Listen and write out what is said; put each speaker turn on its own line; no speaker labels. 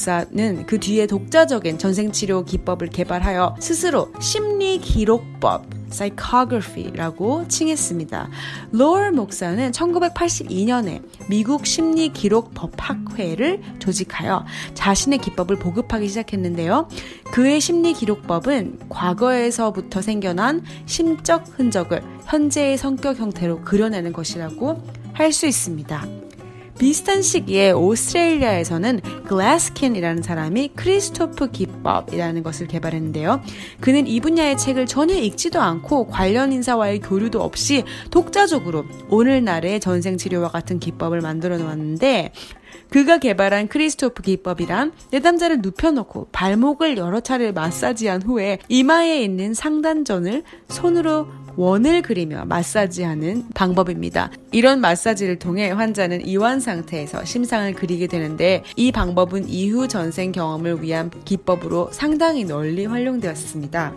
박사는 그 뒤에 독자적인 전생치료 기법을 개발하여 스스로 심리기록법 psychography라고 칭했습니다. 로얼 목사는 1982년에 미국 심리기록법학회를 조직하여 자신의 기법을 보급하기 시작했는데요. 그의 심리기록법은 과거에서부터 생겨난 심적 흔적을 현재의 성격 형태로 그려내는 것이라고 할 수 있습니다. 비슷한 시기에 오스트레일리아에서는 글래스킨이라는 사람이 크리스토프 기법이라는 것을 개발했는데요. 그는 이 분야의 책을 전혀 읽지도 않고 관련 인사와의 교류도 없이 독자적으로 오늘날의 전생치료와 같은 기법을 만들어 놓았는데 그가 개발한 크리스토프 기법이란 내담자를 눕혀놓고 발목을 여러 차례 마사지한 후에 이마에 있는 상단전을 손으로 원을 그리며 마사지하는 방법입니다. 이런 마사지를 통해 환자는 이완 상태에서 심상을 그리게 되는데 이 방법은 이후 전생 경험을 위한 기법으로 상당히 널리 활용되었습니다.